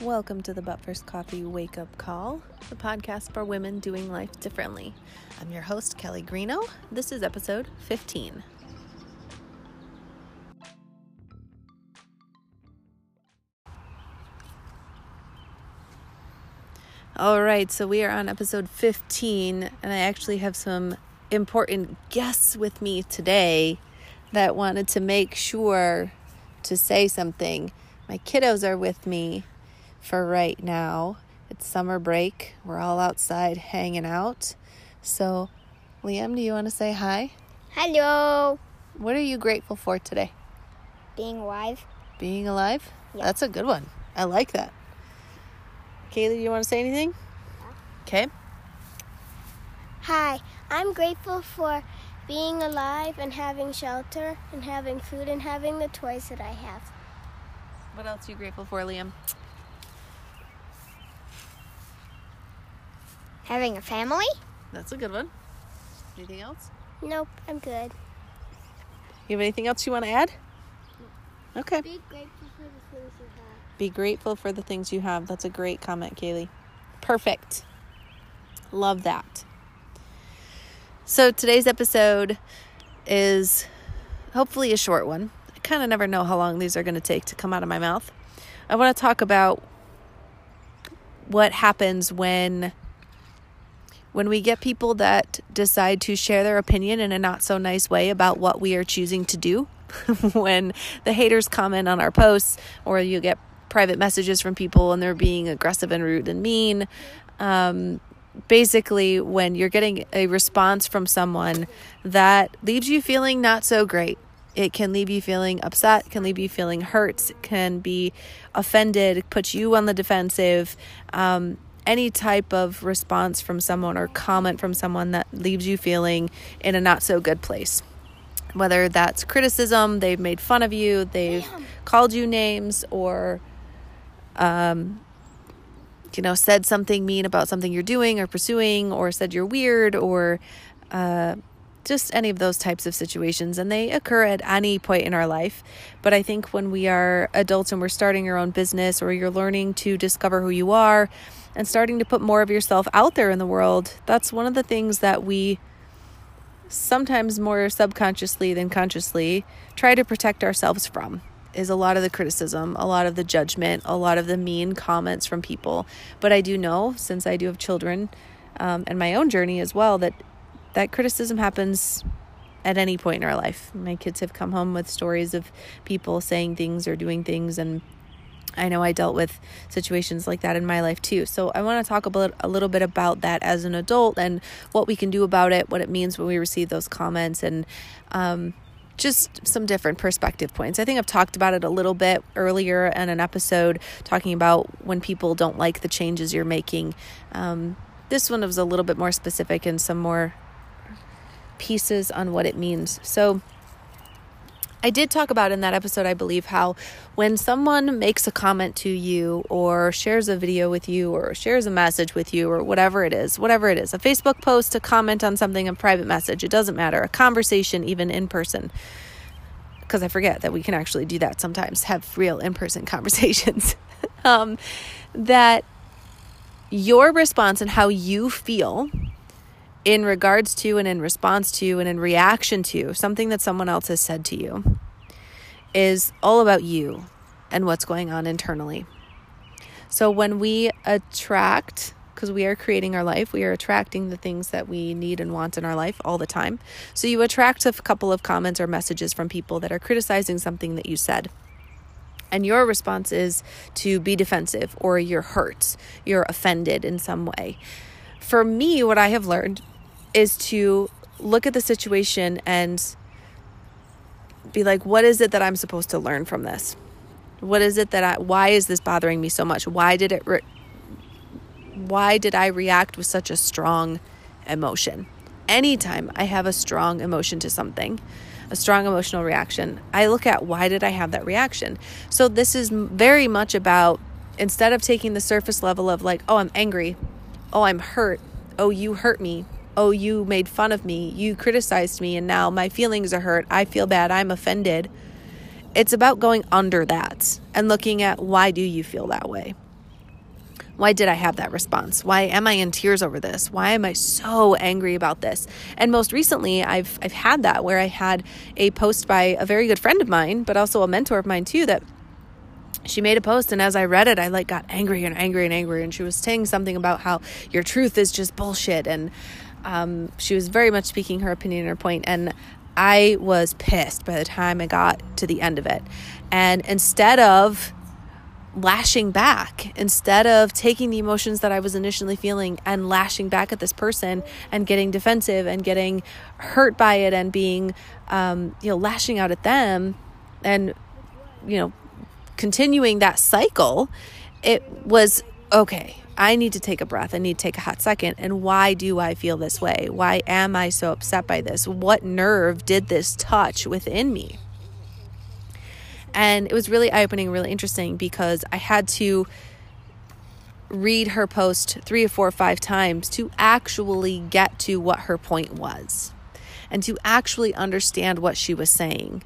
Welcome to the But First Coffee Wake Up Call, the podcast for women doing life differently. I'm your host, Kelly Reno. This is episode 15. All right, so we are on episode 15, and I actually have some important guests with me today that wanted to make sure to say something. My kiddos are with me for right now. It's summer break. We're all outside hanging out. So, Liam, do you want to say hi? Hello. What are you grateful for today? Being alive. Being alive? Yeah. That's a good one. I like that. Kaylee, do you want to say anything? Okay. Hi. I'm grateful for being alive and having shelter and having food and having the toys that I have. What else are you grateful for, Liam? Having a family? That's a good one. Anything else? Nope, I'm good. You have anything else you want to add? Okay. Be grateful for the things you have. Be grateful for the things you have. That's a great comment, Kaylee. Perfect. Love that. So today's episode is hopefully a short one. I kind of never know how long these are going to take to come out of my mouth. I want to talk about what happens when when we get people that decide to share their opinion in a not so nice way about what we are choosing to do. when the haters comment on our posts, or you get private messages from people and they're being aggressive and rude and mean. Um, basically, when you're getting a response from someone that leaves you feeling not so great, it can leave you feeling upset, can leave you feeling hurt, can be offended, put you on the defensive. Um, any type of response from someone or comment from someone that leaves you feeling in a not so good place. Whether that's criticism, they've made fun of you, they've called you names, or, um, you know, said something mean about something you're doing or pursuing, or said you're weird, or uh, just any of those types of situations. And they occur at any point in our life. But I think when we are adults and we're starting our own business, or you're learning to discover who you are, and starting to put more of yourself out there in the world, that's one of the things that we sometimes more subconsciously than consciously try to protect ourselves from is a lot of the criticism, a lot of the judgment, a lot of the mean comments from people. But I do know, since I do have children um, and my own journey as well, that that criticism happens at any point in our life. My kids have come home with stories of people saying things or doing things and I know I dealt with situations like that in my life too. So I want to talk about a little bit about that as an adult and what we can do about it, what it means when we receive those comments, and um, just some different perspective points. I think I've talked about it a little bit earlier in an episode talking about when people don't like the changes you're making. Um, this one was a little bit more specific and some more pieces on what it means. So I did talk about in that episode, I believe, how when someone makes a comment to you or shares a video with you or shares a message with you or whatever it is, whatever it is, a Facebook post, a comment on something, a private message, it doesn't matter, a conversation, even in person. Because I forget that we can actually do that sometimes, have real in person conversations. um, that your response and how you feel in regards to and in response to and in reaction to something that someone else has said to you is all about you and what's going on internally. So when we attract, because we are creating our life, we are attracting the things that we need and want in our life all the time. So you attract a couple of comments or messages from people that are criticizing something that you said. And your response is to be defensive or you're hurt, you're offended in some way. For me, what I have learned is to look at the situation and be like, what is it that I'm supposed to learn from this? What is it that I, why is this bothering me so much? Why did it, re- why did I react with such a strong emotion? Anytime I have a strong emotion to something, a strong emotional reaction, I look at why did I have that reaction? So this is very much about instead of taking the surface level of like, oh, I'm angry, oh, I'm hurt, oh, you hurt me, oh, you made fun of me, you criticized me, and now my feelings are hurt, I feel bad, I'm offended. It's about going under that and looking at why do you feel that way? Why did I have that response? Why am I in tears over this? Why am I so angry about this? And most recently, I've I've had that where I had a post by a very good friend of mine, but also a mentor of mine too that she made a post and as I read it, I like got angry and angry and angry and she was saying something about how your truth is just bullshit and um, she was very much speaking her opinion and her point and I was pissed by the time I got to the end of it. And instead of lashing back instead of taking the emotions that I was initially feeling and lashing back at this person and getting defensive and getting hurt by it and being, um, you know, lashing out at them and, you know, continuing that cycle, it was okay. I need to take a breath. I need to take a hot second. And why do I feel this way? Why am I so upset by this? What nerve did this touch within me? And it was really eye opening, really interesting because I had to read her post three or four or five times to actually get to what her point was and to actually understand what she was saying.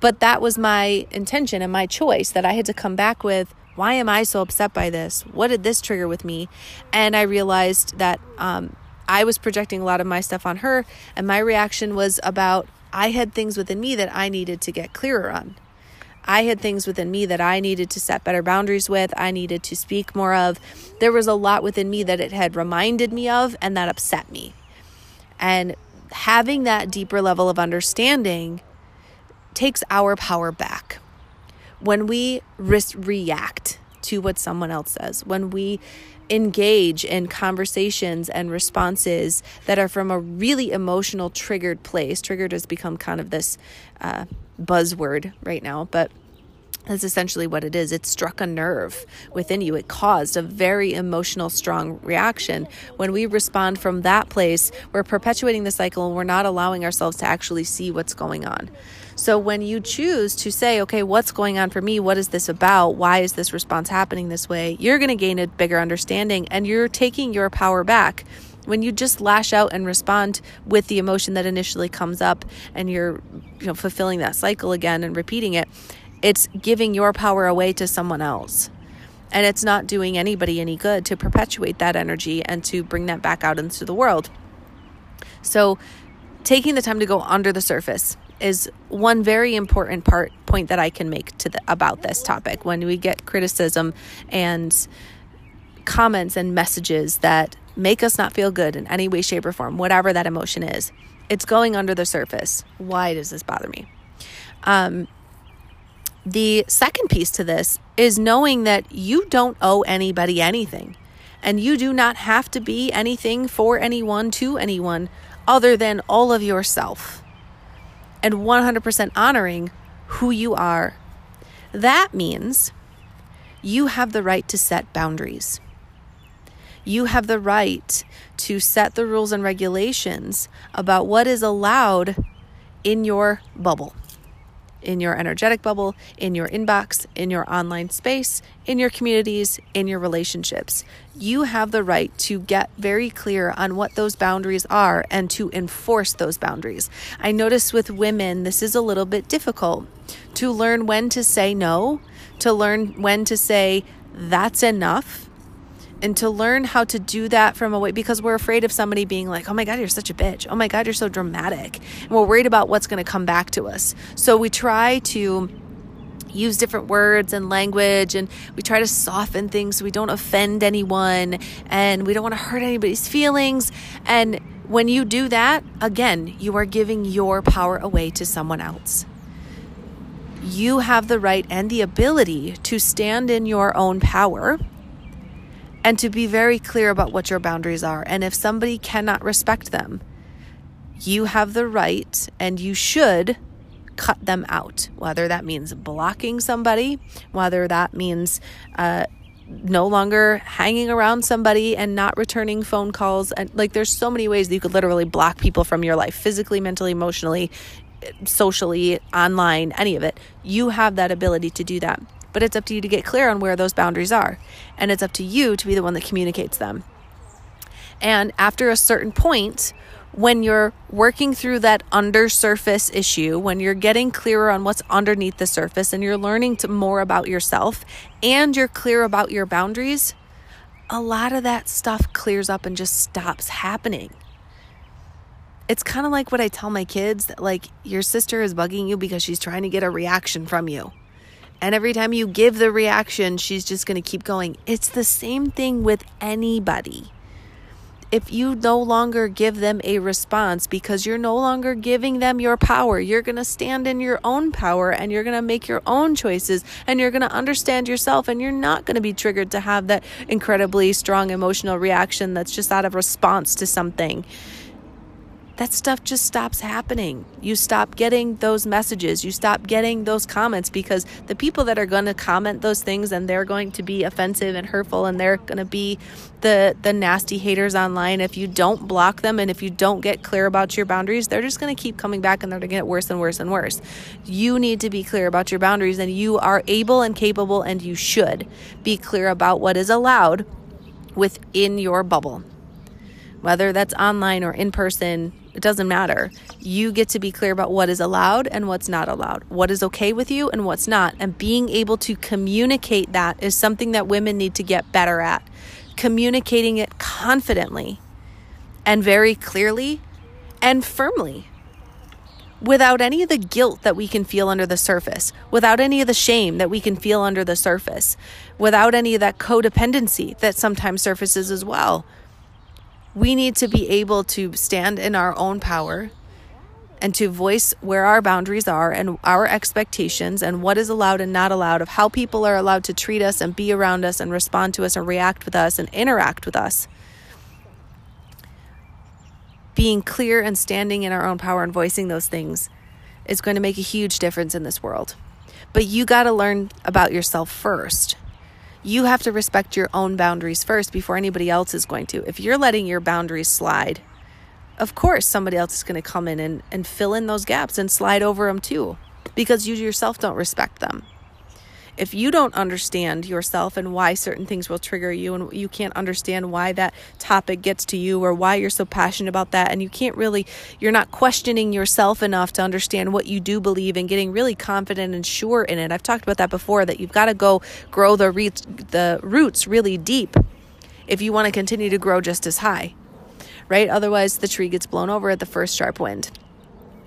But that was my intention and my choice that I had to come back with why am I so upset by this? What did this trigger with me? And I realized that um, I was projecting a lot of my stuff on her, and my reaction was about I had things within me that I needed to get clearer on. I had things within me that I needed to set better boundaries with, I needed to speak more of. There was a lot within me that it had reminded me of and that upset me. And having that deeper level of understanding takes our power back. When we risk react to what someone else says, when we engage in conversations and responses that are from a really emotional, triggered place, triggered has become kind of this uh, buzzword right now, but that's essentially what it is. It struck a nerve within you. It caused a very emotional, strong reaction. When we respond from that place, we're perpetuating the cycle and we're not allowing ourselves to actually see what's going on. So when you choose to say, okay, what's going on for me? What is this about? Why is this response happening this way? You're going to gain a bigger understanding and you're taking your power back when you just lash out and respond with the emotion that initially comes up and you're you know fulfilling that cycle again and repeating it it's giving your power away to someone else and it's not doing anybody any good to perpetuate that energy and to bring that back out into the world so taking the time to go under the surface is one very important part point that I can make to the, about this topic when we get criticism and comments and messages that make us not feel good in any way, shape, or form, whatever that emotion is. It's going under the surface. Why does this bother me? Um, the second piece to this is knowing that you don't owe anybody anything. And you do not have to be anything for anyone to anyone other than all of yourself. And 100% honoring who you are. That means you have the right to set boundaries. You have the right to set the rules and regulations about what is allowed in your bubble, in your energetic bubble, in your inbox, in your online space, in your communities, in your relationships. You have the right to get very clear on what those boundaries are and to enforce those boundaries. I notice with women, this is a little bit difficult to learn when to say no, to learn when to say, that's enough and to learn how to do that from a way because we're afraid of somebody being like, oh my God, you're such a bitch. Oh my God, you're so dramatic. And we're worried about what's going to come back to us. So we try to use different words and language and we try to soften things so we don't offend anyone and we don't want to hurt anybody's feelings. And when you do that, again, you are giving your power away to someone else. You have the right and the ability to stand in your own power and to be very clear about what your boundaries are. And if somebody cannot respect them, you have the right and you should cut them out, whether that means blocking somebody, whether that means uh, no longer hanging around somebody and not returning phone calls. And like, there's so many ways that you could literally block people from your life physically, mentally, emotionally, socially, online, any of it. You have that ability to do that but it's up to you to get clear on where those boundaries are. And it's up to you to be the one that communicates them. And after a certain point, when you're working through that undersurface issue, when you're getting clearer on what's underneath the surface and you're learning more about yourself and you're clear about your boundaries, a lot of that stuff clears up and just stops happening. It's kind of like what I tell my kids that, like, your sister is bugging you because she's trying to get a reaction from you. And every time you give the reaction, she's just going to keep going. It's the same thing with anybody if you no longer give them a response because you're no longer giving them your power, you're going to stand in your own power and you're going to make your own choices and you're going to understand yourself and you're not going to be triggered to have that incredibly strong emotional reaction that's just out of response to something that stuff just stops happening. You stop getting those messages, you stop getting those comments because the people that are going to comment those things and they're going to be offensive and hurtful and they're going to be the the nasty haters online if you don't block them and if you don't get clear about your boundaries, they're just going to keep coming back and they're going to get worse and worse and worse. You need to be clear about your boundaries and you are able and capable and you should be clear about what is allowed within your bubble. Whether that's online or in person, it doesn't matter. You get to be clear about what is allowed and what's not allowed, what is okay with you and what's not. And being able to communicate that is something that women need to get better at. Communicating it confidently and very clearly and firmly without any of the guilt that we can feel under the surface, without any of the shame that we can feel under the surface, without any of that codependency that sometimes surfaces as well we need to be able to stand in our own power and to voice where our boundaries are and our expectations and what is allowed and not allowed of how people are allowed to treat us and be around us and respond to us and react with us and interact with us. Being clear and standing in our own power and voicing those things is going to make a huge difference in this world. But you got to learn about yourself first you have to respect your own boundaries first before anybody else is going to. If you're letting your boundaries slide, of course somebody else is going to come in and, and fill in those gaps and slide over them too because you yourself don't respect them if you don't understand yourself and why certain things will trigger you and you can't understand why that topic gets to you or why you're so passionate about that and you can't really you're not questioning yourself enough to understand what you do believe and getting really confident and sure in it. I've talked about that before that you've got to go grow the roots the roots really deep if you want to continue to grow just as high. Right? Otherwise the tree gets blown over at the first sharp wind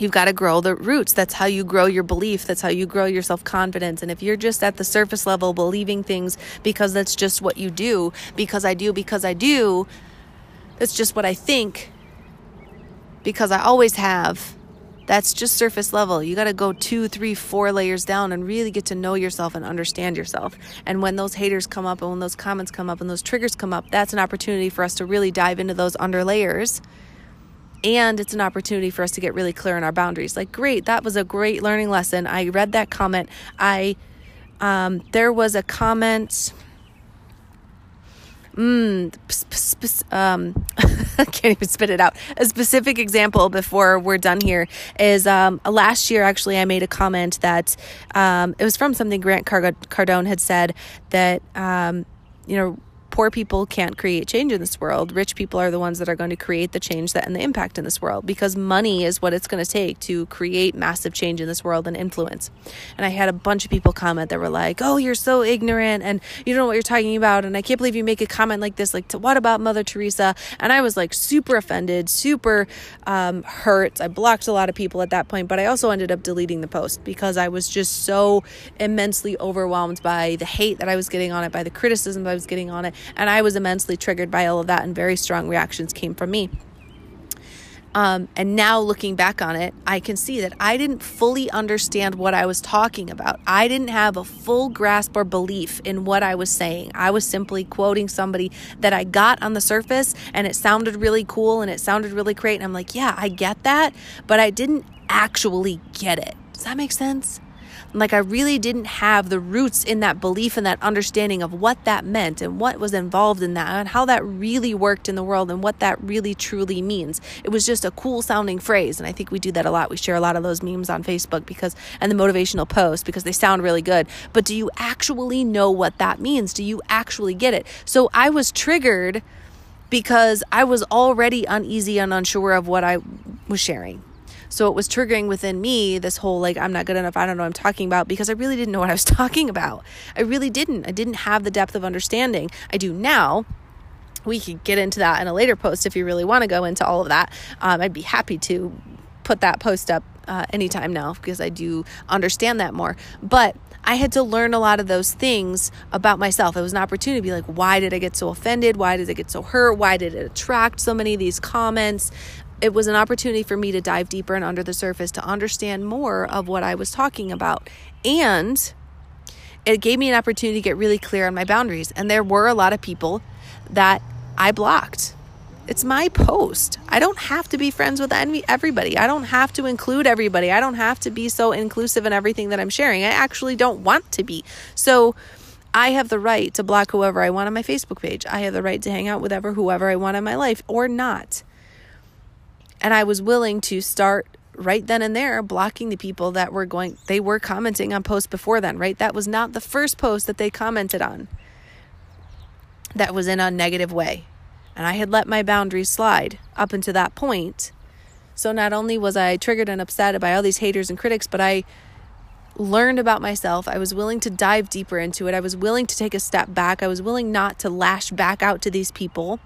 you've got to grow the roots. That's how you grow your belief. That's how you grow your self confidence. And if you're just at the surface level believing things because that's just what you do, because I do, because I do, that's just what I think, because I always have, that's just surface level. You got to go two, three, four layers down and really get to know yourself and understand yourself. And when those haters come up and when those comments come up and those triggers come up, that's an opportunity for us to really dive into those under layers and it's an opportunity for us to get really clear on our boundaries. Like great that was a great learning lesson. I read that comment. I um, there was a comment mm, um, I can't even spit it out. A specific example before we're done here is um, last year, actually, I made a comment that um, it was from something Grant Cardone had said that, um, you know, poor people can't create change in this world. Rich people are the ones that are going to create the change that and the impact in this world because money is what it's going to take to create massive change in this world and influence. And I had a bunch of people comment that were like, "Oh, you're so ignorant and you don't know what you're talking about and I can't believe you make a comment like this like what about Mother Teresa?" And I was like super offended, super um, hurt. I blocked a lot of people at that point, but I also ended up deleting the post because I was just so immensely overwhelmed by the hate that I was getting on it, by the criticism that I was getting on it, and I was immensely triggered by all of that, and very strong reactions came from me. Um, and now looking back on it, I can see that I didn't fully understand what I was talking about. I didn't have a full grasp or belief in what I was saying. I was simply quoting somebody that I got on the surface and it sounded really cool and it sounded really great. And I'm like, yeah, I get that, but I didn't actually get it. Does that make sense? Like, I really didn't have the roots in that belief and that understanding of what that meant and what was involved in that and how that really worked in the world and what that really truly means. It was just a cool sounding phrase. And I think we do that a lot. We share a lot of those memes on Facebook because, and the motivational posts because they sound really good. But do you actually know what that means? Do you actually get it? So I was triggered because I was already uneasy and unsure of what I was sharing. So it was triggering within me this whole like, I'm not good enough. I don't know what I'm talking about because I really didn't know what I was talking about. I really didn't. I didn't have the depth of understanding. I do now. we could get into that in a later post if you really want to go into all of that. Um, I'd be happy to put that post up uh, anytime now because I do understand that more. But I had to learn a lot of those things about myself. It was an opportunity to be like, why did I get so offended? Why did I get so hurt? Why did it attract so many of these comments? It was an opportunity for me to dive deeper and under the surface to understand more of what I was talking about. And it gave me an opportunity to get really clear on my boundaries. And there were a lot of people that I blocked. It's my post. I don't have to be friends with everybody. I don't have to include everybody. I don't have to be so inclusive in everything that I'm sharing. I actually don't want to be. So I have the right to block whoever I want on my Facebook page. I have the right to hang out with ever whoever I want in my life or not. And I was willing to start right then and there blocking the people that were going they were commenting on posts before then, right? That was not the first post that they commented on that was in a negative way. And I had let my boundaries slide up until that point. So not only was I triggered and upset by all these haters and critics, but I learned about myself. I was willing to dive deeper into it. I was willing to take a step back. I was willing not to lash back out to these people.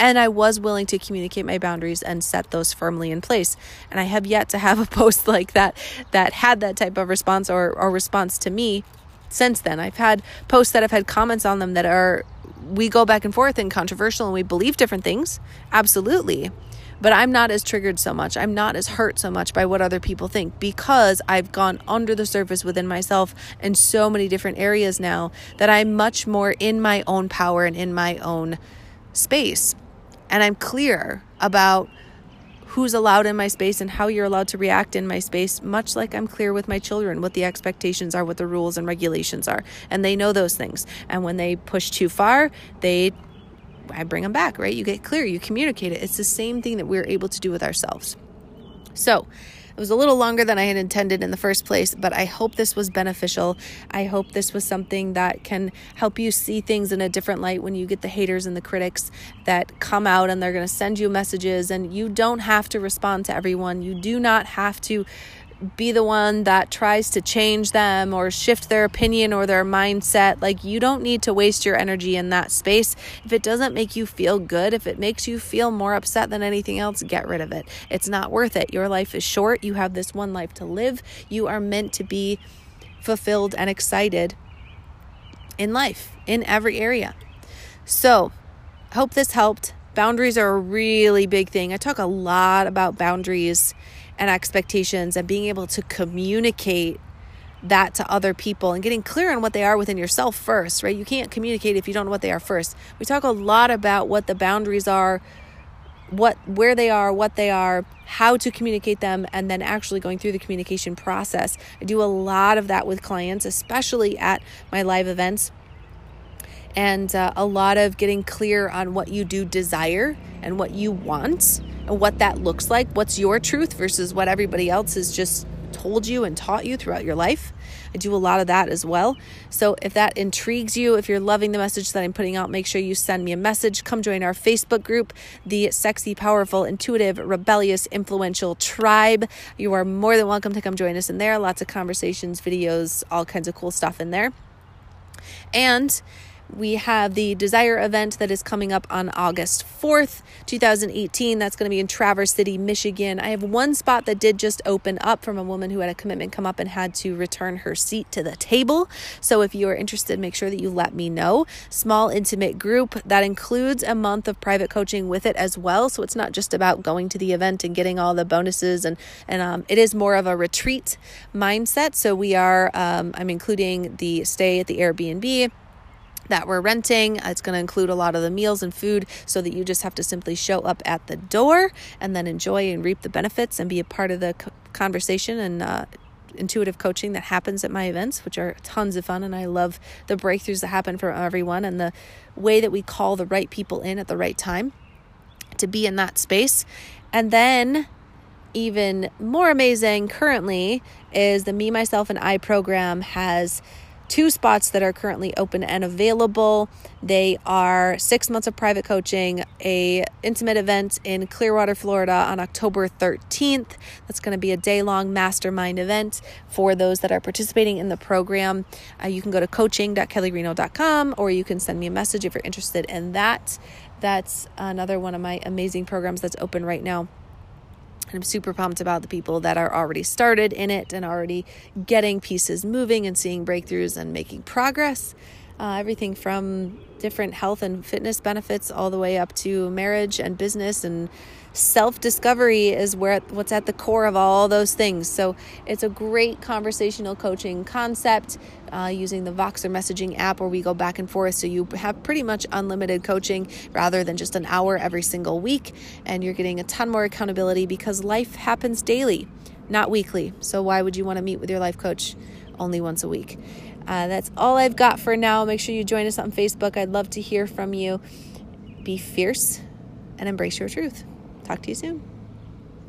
And I was willing to communicate my boundaries and set those firmly in place. And I have yet to have a post like that that had that type of response or, or response to me since then. I've had posts that have had comments on them that are we go back and forth and controversial and we believe different things. Absolutely. But I'm not as triggered so much. I'm not as hurt so much by what other people think because I've gone under the surface within myself in so many different areas now that I'm much more in my own power and in my own space. And I'm clear about who's allowed in my space and how you're allowed to react in my space, much like I'm clear with my children what the expectations are, what the rules and regulations are. And they know those things. And when they push too far, they I bring them back, right? You get clear, you communicate it. It's the same thing that we're able to do with ourselves. So, it was a little longer than I had intended in the first place, but I hope this was beneficial. I hope this was something that can help you see things in a different light when you get the haters and the critics that come out and they're going to send you messages, and you don't have to respond to everyone. You do not have to be the one that tries to change them or shift their opinion or their mindset. Like, you don't need to waste your energy in that space. If it doesn't make you feel good, if it makes you feel more upset than anything else, get rid of it. It's not worth it. Your life is short. You have this one life to live. You are meant to be fulfilled and excited in life, in every area. So, hope this helped. Boundaries are a really big thing. I talk a lot about boundaries and expectations and being able to communicate that to other people and getting clear on what they are within yourself first, right? You can't communicate if you don't know what they are first. We talk a lot about what the boundaries are, what where they are, what they are, how to communicate them and then actually going through the communication process. I do a lot of that with clients, especially at my live events. And uh, a lot of getting clear on what you do desire and what you want and what that looks like. What's your truth versus what everybody else has just told you and taught you throughout your life. I do a lot of that as well. So if that intrigues you, if you're loving the message that I'm putting out, make sure you send me a message. Come join our Facebook group, the Sexy, Powerful, Intuitive, Rebellious, Influential Tribe. You are more than welcome to come join us in there. Lots of conversations, videos, all kinds of cool stuff in there. And we have the Desire event that is coming up on August 4th, 2018. That's going to be in Traverse City, Michigan. I have one spot that did just open up from a woman who had a commitment come up and had to return her seat to the table. So if you are interested, make sure that you let me know. Small, intimate group that includes a month of private coaching with it as well. So it's not just about going to the event and getting all the bonuses, and and um, it is more of a retreat mindset. So we are, um, I'm including the stay at the Airbnb that we're renting. It's going to include a lot of the meals and food so that you just have to simply show up at the door and then enjoy and reap the benefits and be a part of the conversation and uh, intuitive coaching that happens at my events, which are tons of fun. And I love the breakthroughs that happen for everyone and the way that we call the right people in at the right time to be in that space. And then even more amazing currently is the Me, Myself, and I program has two spots that are currently open and available. They are six months of private coaching, a intimate event in Clearwater, Florida on October 13th. That's going to be a day long mastermind event for those that are participating in the program. Uh, you can go to coaching.kellyreno.com or you can send me a message if you're interested in that. That's another one of my amazing programs that's open right now. And I'm super pumped about the people that are already started in it and already getting pieces moving and seeing breakthroughs and making progress. Uh, everything from different health and fitness benefits all the way up to marriage and business and self discovery is where what's at the core of all those things. So it's a great conversational coaching concept uh, using the Voxer messaging app where we go back and forth. So you have pretty much unlimited coaching rather than just an hour every single week. And you're getting a ton more accountability because life happens daily, not weekly. So why would you want to meet with your life coach only once a week? Uh, that's all I've got for now. Make sure you join us on Facebook. I'd love to hear from you. Be fierce and embrace your truth. Talk to you soon.